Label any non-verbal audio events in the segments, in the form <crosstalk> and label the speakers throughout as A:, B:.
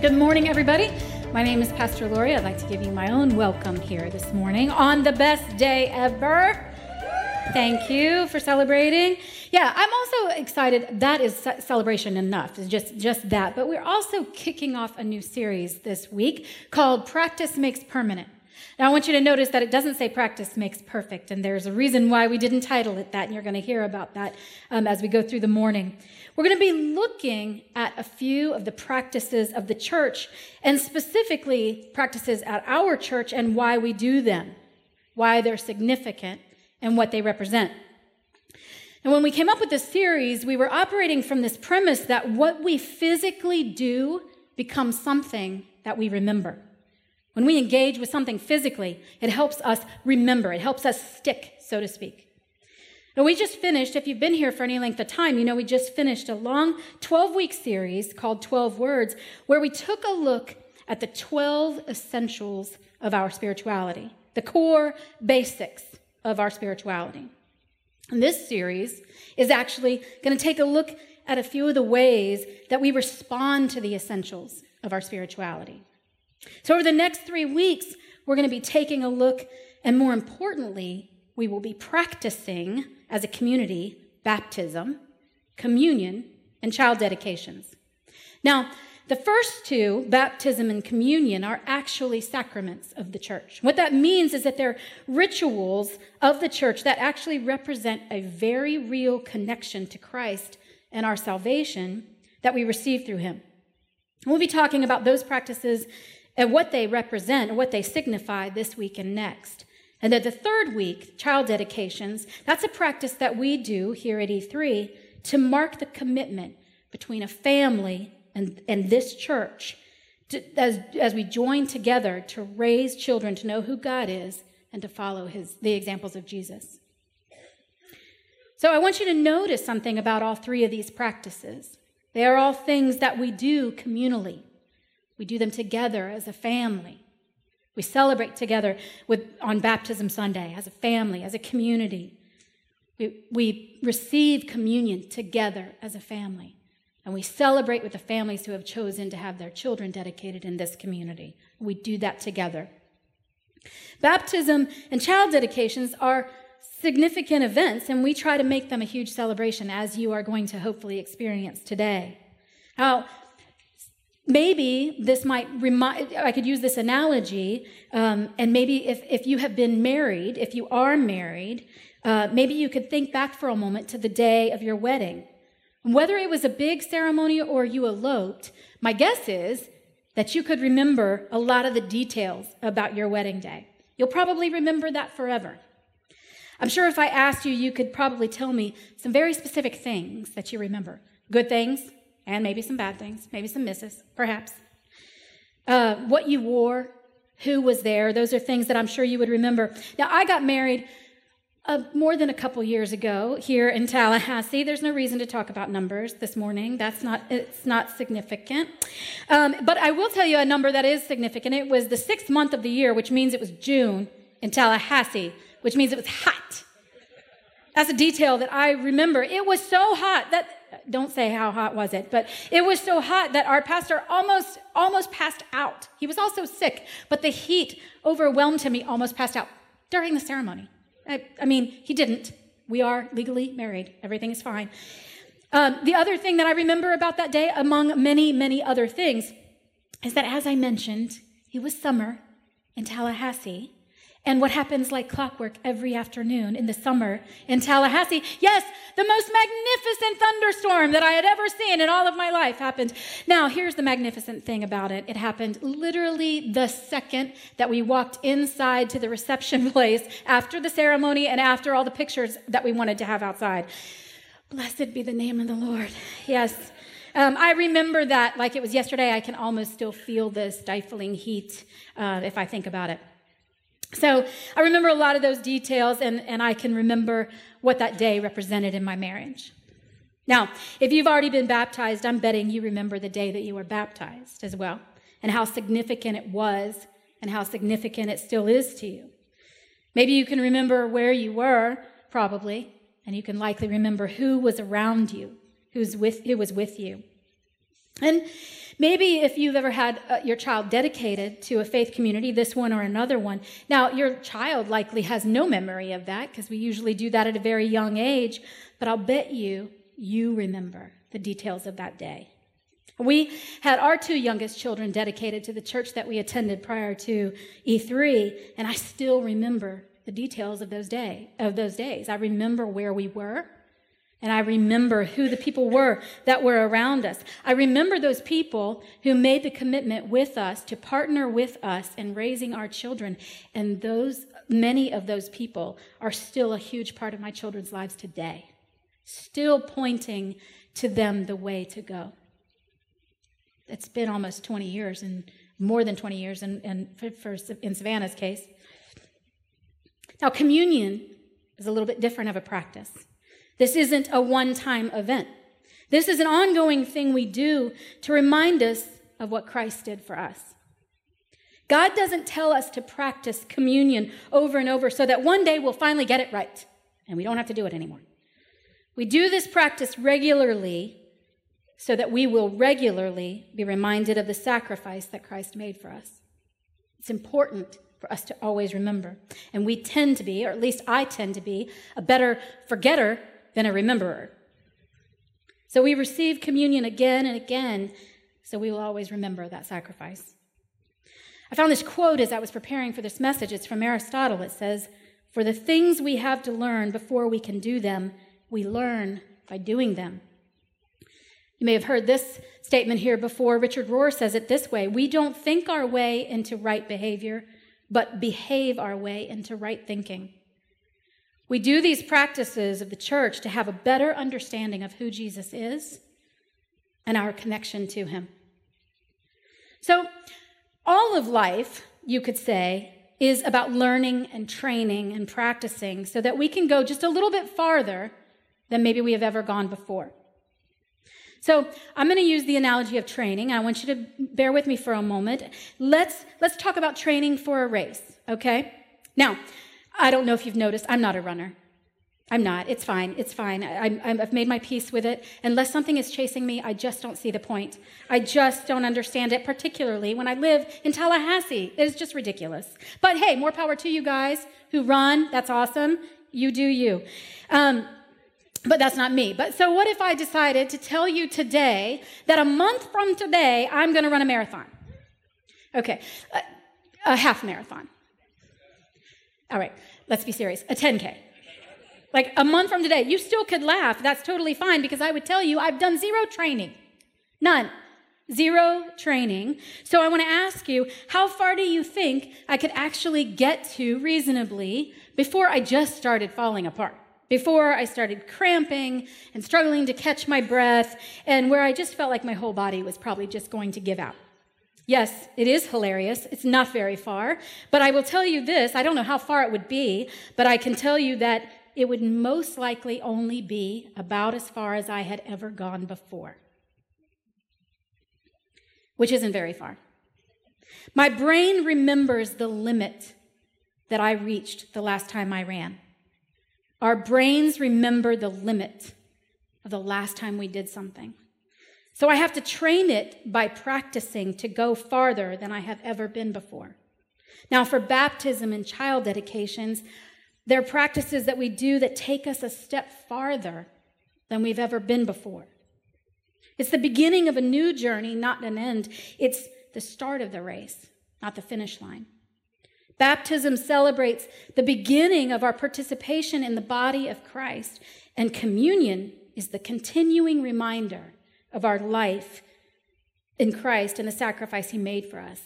A: Good morning, everybody. My name is Pastor Lori. I'd like to give you my own welcome here this morning on the best day ever. Thank you for celebrating. Yeah, I'm also excited. That is celebration enough. It's just just that. But we're also kicking off a new series this week called Practice Makes Permanent. Now, I want you to notice that it doesn't say practice makes perfect, and there's a reason why we didn't title it that, and you're going to hear about that um, as we go through the morning. We're going to be looking at a few of the practices of the church, and specifically practices at our church and why we do them, why they're significant, and what they represent. And when we came up with this series, we were operating from this premise that what we physically do becomes something that we remember. When we engage with something physically, it helps us remember, it helps us stick, so to speak. Now, we just finished, if you've been here for any length of time, you know we just finished a long 12 week series called 12 Words, where we took a look at the 12 essentials of our spirituality, the core basics of our spirituality. And this series is actually going to take a look at a few of the ways that we respond to the essentials of our spirituality. So, over the next three weeks, we're going to be taking a look, and more importantly, we will be practicing as a community baptism, communion, and child dedications. Now, the first two, baptism and communion, are actually sacraments of the church. What that means is that they're rituals of the church that actually represent a very real connection to Christ and our salvation that we receive through him. We'll be talking about those practices and what they represent, and what they signify this week and next. And then the third week, child dedications, that's a practice that we do here at E3 to mark the commitment between a family and, and this church to, as, as we join together to raise children to know who God is and to follow his, the examples of Jesus. So I want you to notice something about all three of these practices. They are all things that we do communally. We do them together as a family. We celebrate together with, on Baptism Sunday as a family, as a community. We, we receive communion together as a family. And we celebrate with the families who have chosen to have their children dedicated in this community. We do that together. Baptism and child dedications are significant events, and we try to make them a huge celebration, as you are going to hopefully experience today. Now, maybe this might remind, I could use this analogy, um, and maybe if, if you have been married, if you are married, uh, maybe you could think back for a moment to the day of your wedding. Whether it was a big ceremony or you eloped, my guess is that you could remember a lot of the details about your wedding day. You'll probably remember that forever. I'm sure if I asked you, you could probably tell me some very specific things that you remember. Good things, and maybe some bad things, maybe some misses, perhaps. Uh, what you wore, who was there, those are things that I'm sure you would remember. Now, I got married uh, more than a couple years ago here in Tallahassee. There's no reason to talk about numbers this morning. That's not, it's not significant. Um, but I will tell you a number that is significant. It was the sixth month of the year, which means it was June in Tallahassee, which means it was hot. That's a detail that I remember. It was so hot that don't say how hot was it, but it was so hot that our pastor almost almost passed out. He was also sick, but the heat overwhelmed him. He almost passed out during the ceremony. I, I mean, he didn't. We are legally married. Everything is fine. Um, the other thing that I remember about that day, among many, many other things, is that as I mentioned, it was summer in Tallahassee, and what happens like clockwork every afternoon in the summer in Tallahassee. Yes, the most magnificent thunderstorm that I had ever seen in all of my life happened. Now, here's the magnificent thing about it it happened literally the second that we walked inside to the reception <laughs> place after the ceremony and after all the pictures that we wanted to have outside. Blessed be the name of the Lord. Yes. Um, I remember that like it was yesterday. I can almost still feel the stifling heat uh, if I think about it. So I remember a lot of those details, and, and I can remember what that day represented in my marriage. Now, if you've already been baptized, I'm betting you remember the day that you were baptized as well, and how significant it was, and how significant it still is to you. Maybe you can remember where you were, probably, and you can likely remember who was around you, who's with, who was with you. And Maybe if you've ever had uh, your child dedicated to a faith community, this one or another one. Now, your child likely has no memory of that because we usually do that at a very young age, but I'll bet you you remember the details of that day. We had our two youngest children dedicated to the church that we attended prior to E3, and I still remember the details of those day of those days. I remember where we were, and I remember who the people were that were around us. I remember those people who made the commitment with us to partner with us in raising our children, and those many of those people are still a huge part of my children's lives today. Still pointing to them the way to go it's been almost 20 years and more than 20 years in, in, for, in Savannah's case. Now, communion is a little bit different of a practice. This isn't a one time event. This is an ongoing thing we do to remind us of what Christ did for us. God doesn't tell us to practice communion over and over so that one day we'll finally get it right and we don't have to do it anymore. We do this practice regularly so that we will regularly be reminded of the sacrifice that Christ made for us. It's important for us to always remember. And we tend to be, or at least I tend to be, a better forgetter than a rememberer. So we receive communion again and again, so we will always remember that sacrifice. I found this quote as I was preparing for this message. It's from Aristotle. It says, For the things we have to learn before we can do them, we learn by doing them. You may have heard this statement here before. Richard Rohr says it this way We don't think our way into right behavior, but behave our way into right thinking. We do these practices of the church to have a better understanding of who Jesus is and our connection to him. So, all of life, you could say, is about learning and training and practicing so that we can go just a little bit farther than maybe we have ever gone before. So I'm going to use the analogy of training. I want you to bear with me for a moment. Let's let's talk about training for a race, okay? Now, I don't know if you've noticed, I'm not a runner. I'm not. It's fine. It's fine. I, have made my peace with it. Unless something is chasing me, I just don't see the point. I just don't understand it, particularly when I live in Tallahassee. It is just ridiculous. But hey, more power to you guys who run. That's awesome. You do you. Um, but that's not me. But so what if I decided to tell you today that a month from today, I'm going to run a marathon? Okay, a, a, half marathon. All right, let's be serious. A 10K. Like a month from today, you still could laugh. That's totally fine because I would tell you I've done zero training. None. Zero training. So I want to ask you, how far do you think I could actually get to reasonably before I just started falling apart? Before I started cramping and struggling to catch my breath, and where I just felt like my whole body was probably just going to give out. Yes, it is hilarious. It's not very far. But I will tell you this I don't know how far it would be, but I can tell you that it would most likely only be about as far as I had ever gone before, which isn't very far. My brain remembers the limit that I reached the last time I ran. Our brains remember the limit of the last time we did something. So I have to train it by practicing to go farther than I have ever been before. Now, for baptism and child dedications, they're practices that we do that take us a step farther than we've ever been before. It's the beginning of a new journey, not an end. It's the start of the race, not the finish line. Baptism celebrates the beginning of our participation in the body of Christ, and communion is the continuing reminder of our life in Christ and the sacrifice he made for us.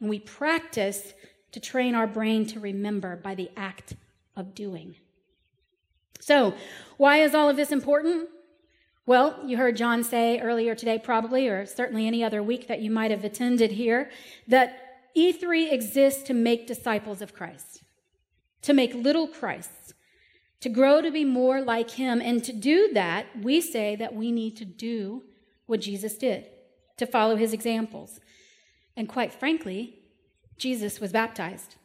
A: And we practice to train our brain to remember by the act of doing. So, why is all of this important? Well, you heard John say earlier today, probably, or certainly any other week that you might have attended here, that E3 exists to make disciples of Christ, to make little Christs, to grow to be more like him. And to do that, we say that we need to do what Jesus did, to follow his examples. And quite frankly, Jesus was baptized.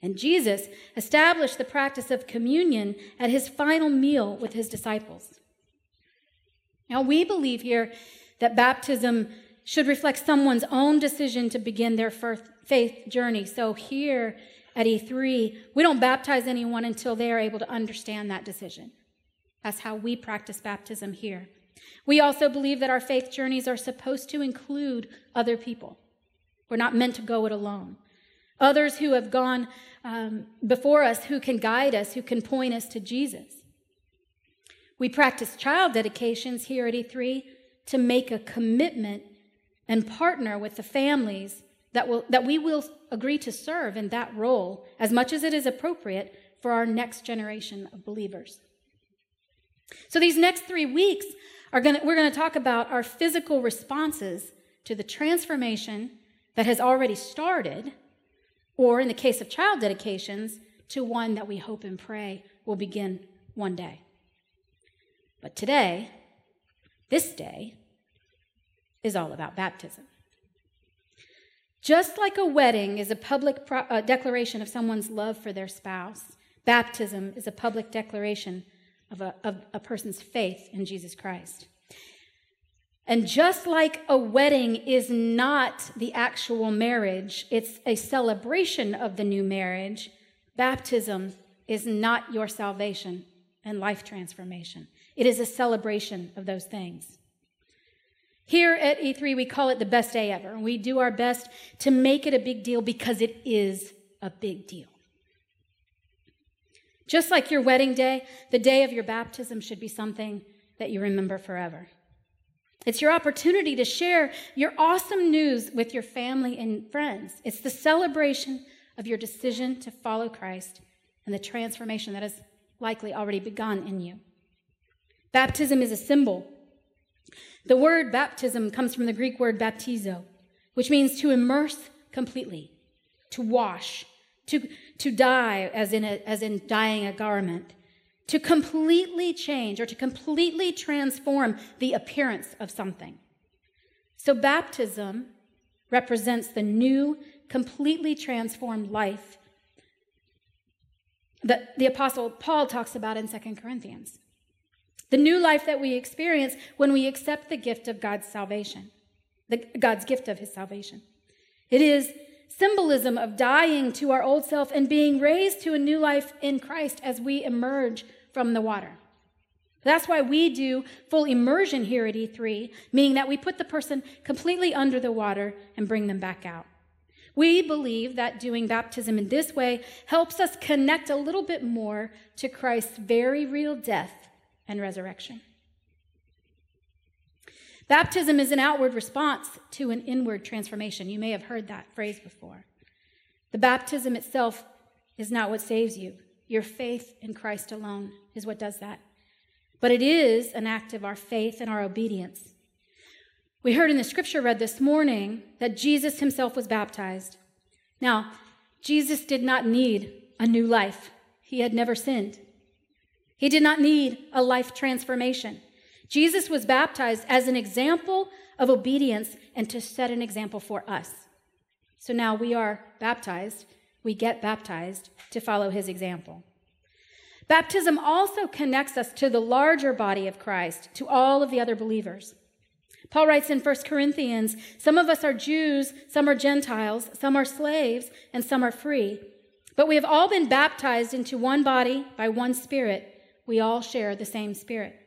A: And Jesus established the practice of communion at his final meal with his disciples. Now, we believe here that baptism should reflect someone's own decision to begin their faith journey. So here at E3, we don't baptize anyone until they are able to understand that decision. That's how we practice baptism here. We also believe that our faith journeys are supposed to include other people. We're not meant to go it alone. Others who have gone um, before us, who can guide us, who can point us to Jesus. We practice child dedications here at E3 to make a commitment and partner with the families that, will, that we will agree to serve in that role as much as it is appropriate for our next generation of believers. So these next three weeks are going we're going to talk about our physical responses to the transformation that has already started, or in the case of child dedications, to one that we hope and pray will begin one day. But today, this day, is all about baptism. Just like a wedding is a public pro- uh, declaration of someone's love for their spouse, baptism is a public declaration of a, of a person's faith in Jesus Christ. And just like a wedding is not the actual marriage, it's a celebration of the new marriage, baptism is not your salvation and life transformation. It is a celebration of those things. Here at E3, we call it the best day ever, and we do our best to make it a big deal because it is a big deal. Just like your wedding day, the day of your baptism should be something that you remember forever. It's your opportunity to share your awesome news with your family and friends. It's the celebration of your decision to follow Christ and the transformation that has likely already begun in you. Baptism is a symbol. The word baptism comes from the Greek word baptizo, which means to immerse completely, to wash, to, to dye, as in, a, as in dyeing a garment, to completely change or to completely transform the appearance of something. So, baptism represents the new, completely transformed life that the Apostle Paul talks about in 2 Corinthians. The new life that we experience when we accept the gift of God's salvation, the, God's gift of his salvation. It is symbolism of dying to our old self and being raised to a new life in Christ as we emerge from the water. That's why we do full immersion here at E3, meaning that we put the person completely under the water and bring them back out. We believe that doing baptism in this way helps us connect a little bit more to Christ's very real death and resurrection. Baptism is an outward response to an inward transformation. You may have heard that phrase before. The baptism itself is not what saves you. Your faith in Christ alone is what does that. But it is an act of our faith and our obedience. We heard in the scripture read this morning that Jesus himself was baptized. Now, Jesus did not need a new life, he had never sinned. He did not need a life transformation. Jesus was baptized as an example of obedience and to set an example for us. So now we are baptized, we get baptized to follow his example. Baptism also connects us to the larger body of Christ, to all of the other believers. Paul writes in 1 Corinthians some of us are Jews, some are Gentiles, some are slaves, and some are free. But we have all been baptized into one body by one Spirit we all share the same Spirit.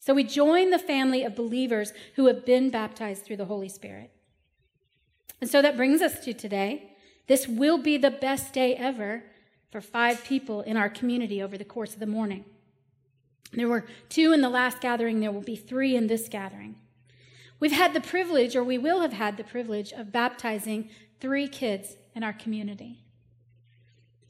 A: So we join the family of believers who have been baptized through the Holy Spirit. And so that brings us to today. This will be the best day ever for five people in our community over the course of the morning. There were two in the last gathering, there will be three in this gathering. We've had the privilege, or we will have had the privilege, of baptizing three kids in our community.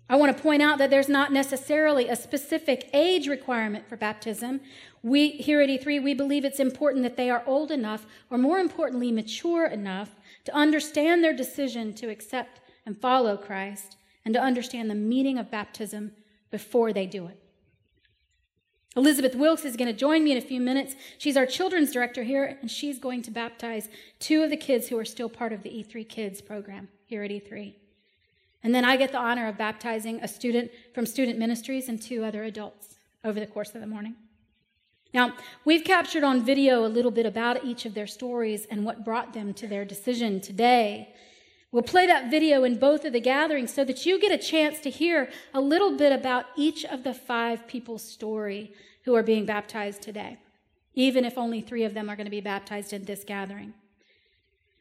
A: I want to point out that there's not necessarily a specific age requirement for baptism. We here at E3, we believe it's important that they are old enough, or more importantly, mature enough to understand their decision to accept and follow Christ and to understand the meaning of baptism before they do it. Elizabeth Wilkes is going to join me in a few minutes. She's our children's director here, and she's going to baptize two of the kids who are still part of the E3 Kids program here at E3. And then I get the honor of baptizing a student from student ministries and two other adults over the course of the morning. Now, we've captured on video a little bit about each of their stories and what brought them to their decision today. We'll play that video in both of the gatherings so that you get a chance to hear a little bit about each of the five people's story who are being baptized today, even if only three of them are going to be baptized in this gathering.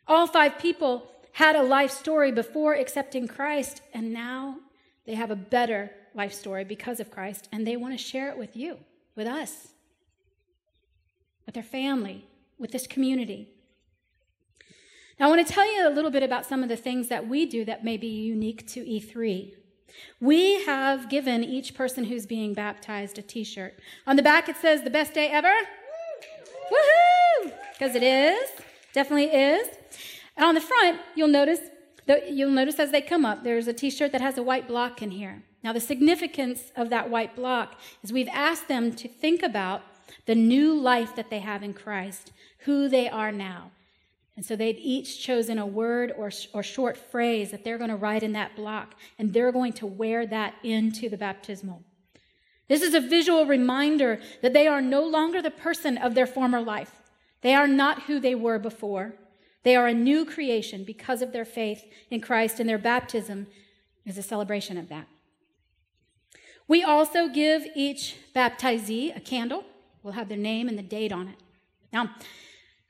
A: All five people had a life story before accepting Christ, and now they have a better life story because of Christ, and they want to share it with you, with us with their family, with this community. Now, I want to tell you a little bit about some of the things that we do that may be unique to E3. We have given each person who's being baptized a t shirt. On the back, it says, The best day ever. Woohoo! Because it is, definitely is. And on the front, you'll notice, you'll notice as they come up, there's a t shirt that has a white block in here. Now, the significance of that white block is we've asked them to think about the new life that they have in Christ, who they are now. And so they've each chosen a word or, or short phrase that they're going to write in that block, and they're going to wear that into the baptismal. This is a visual reminder that they are no longer the person of their former life. They are not who they were before. They are a new creation because of their faith in Christ, and their baptism is a celebration of that. We also give each baptizee a candle We'll have their name and the date on it. Now,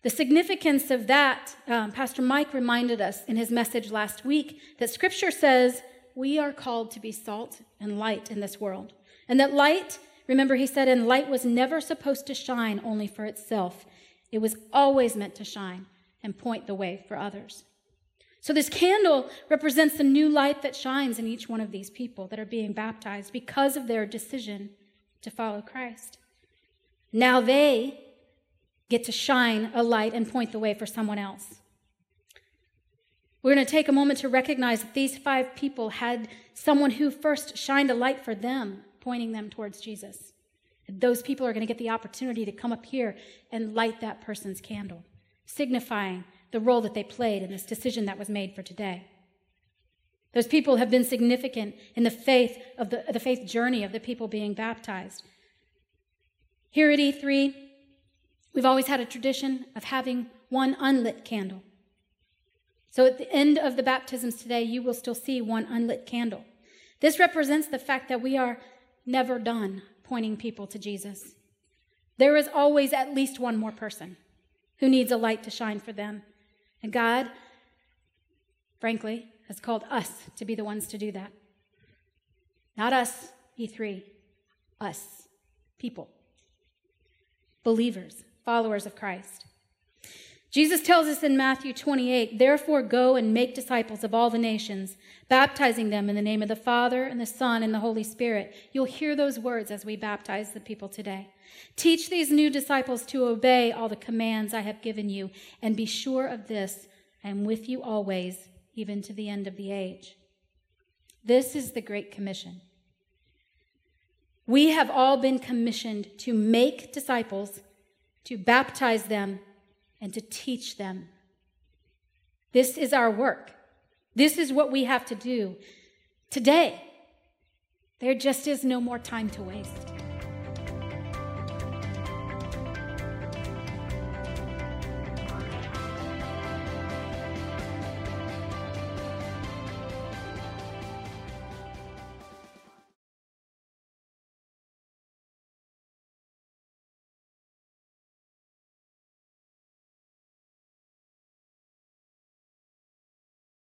A: the significance of that, um, Pastor Mike reminded us in his message last week that Scripture says we are called to be salt and light in this world. And that light, remember, he said, and light was never supposed to shine only for itself, it was always meant to shine and point the way for others. So, this candle represents the new light that shines in each one of these people that are being baptized because of their decision to follow Christ. Now they get to shine a light and point the way for someone else. We're going to take a moment to recognize that these five people had someone who first shined a light for them, pointing them towards Jesus. Those people are going to get the opportunity to come up here and light that person's candle, signifying the role that they played in this decision that was made for today. Those people have been significant in the faith of the, the faith journey of the people being baptized. Here at E3, we've always had a tradition of having one unlit candle. So at the end of the baptisms today, you will still see one unlit candle. This represents the fact that we are never done pointing people to Jesus. There is always at least one more person who needs a light to shine for them. And God, frankly, has called us to be the ones to do that. Not us, E3, us, people believers, followers of Christ. Jesus tells us in Matthew 28, therefore go and make disciples of all the nations, baptizing them in the name of the Father and the Son and the Holy Spirit. You'll hear those words as we baptize the people today. Teach these new disciples to obey all the commands I have given you, and be sure of this I am with you always, even to the end of the age. This is the Great Commission. We have all been commissioned to make disciples, to baptize them, and to teach them. This is our work. This is what we have to do today. There just is no more time to waste.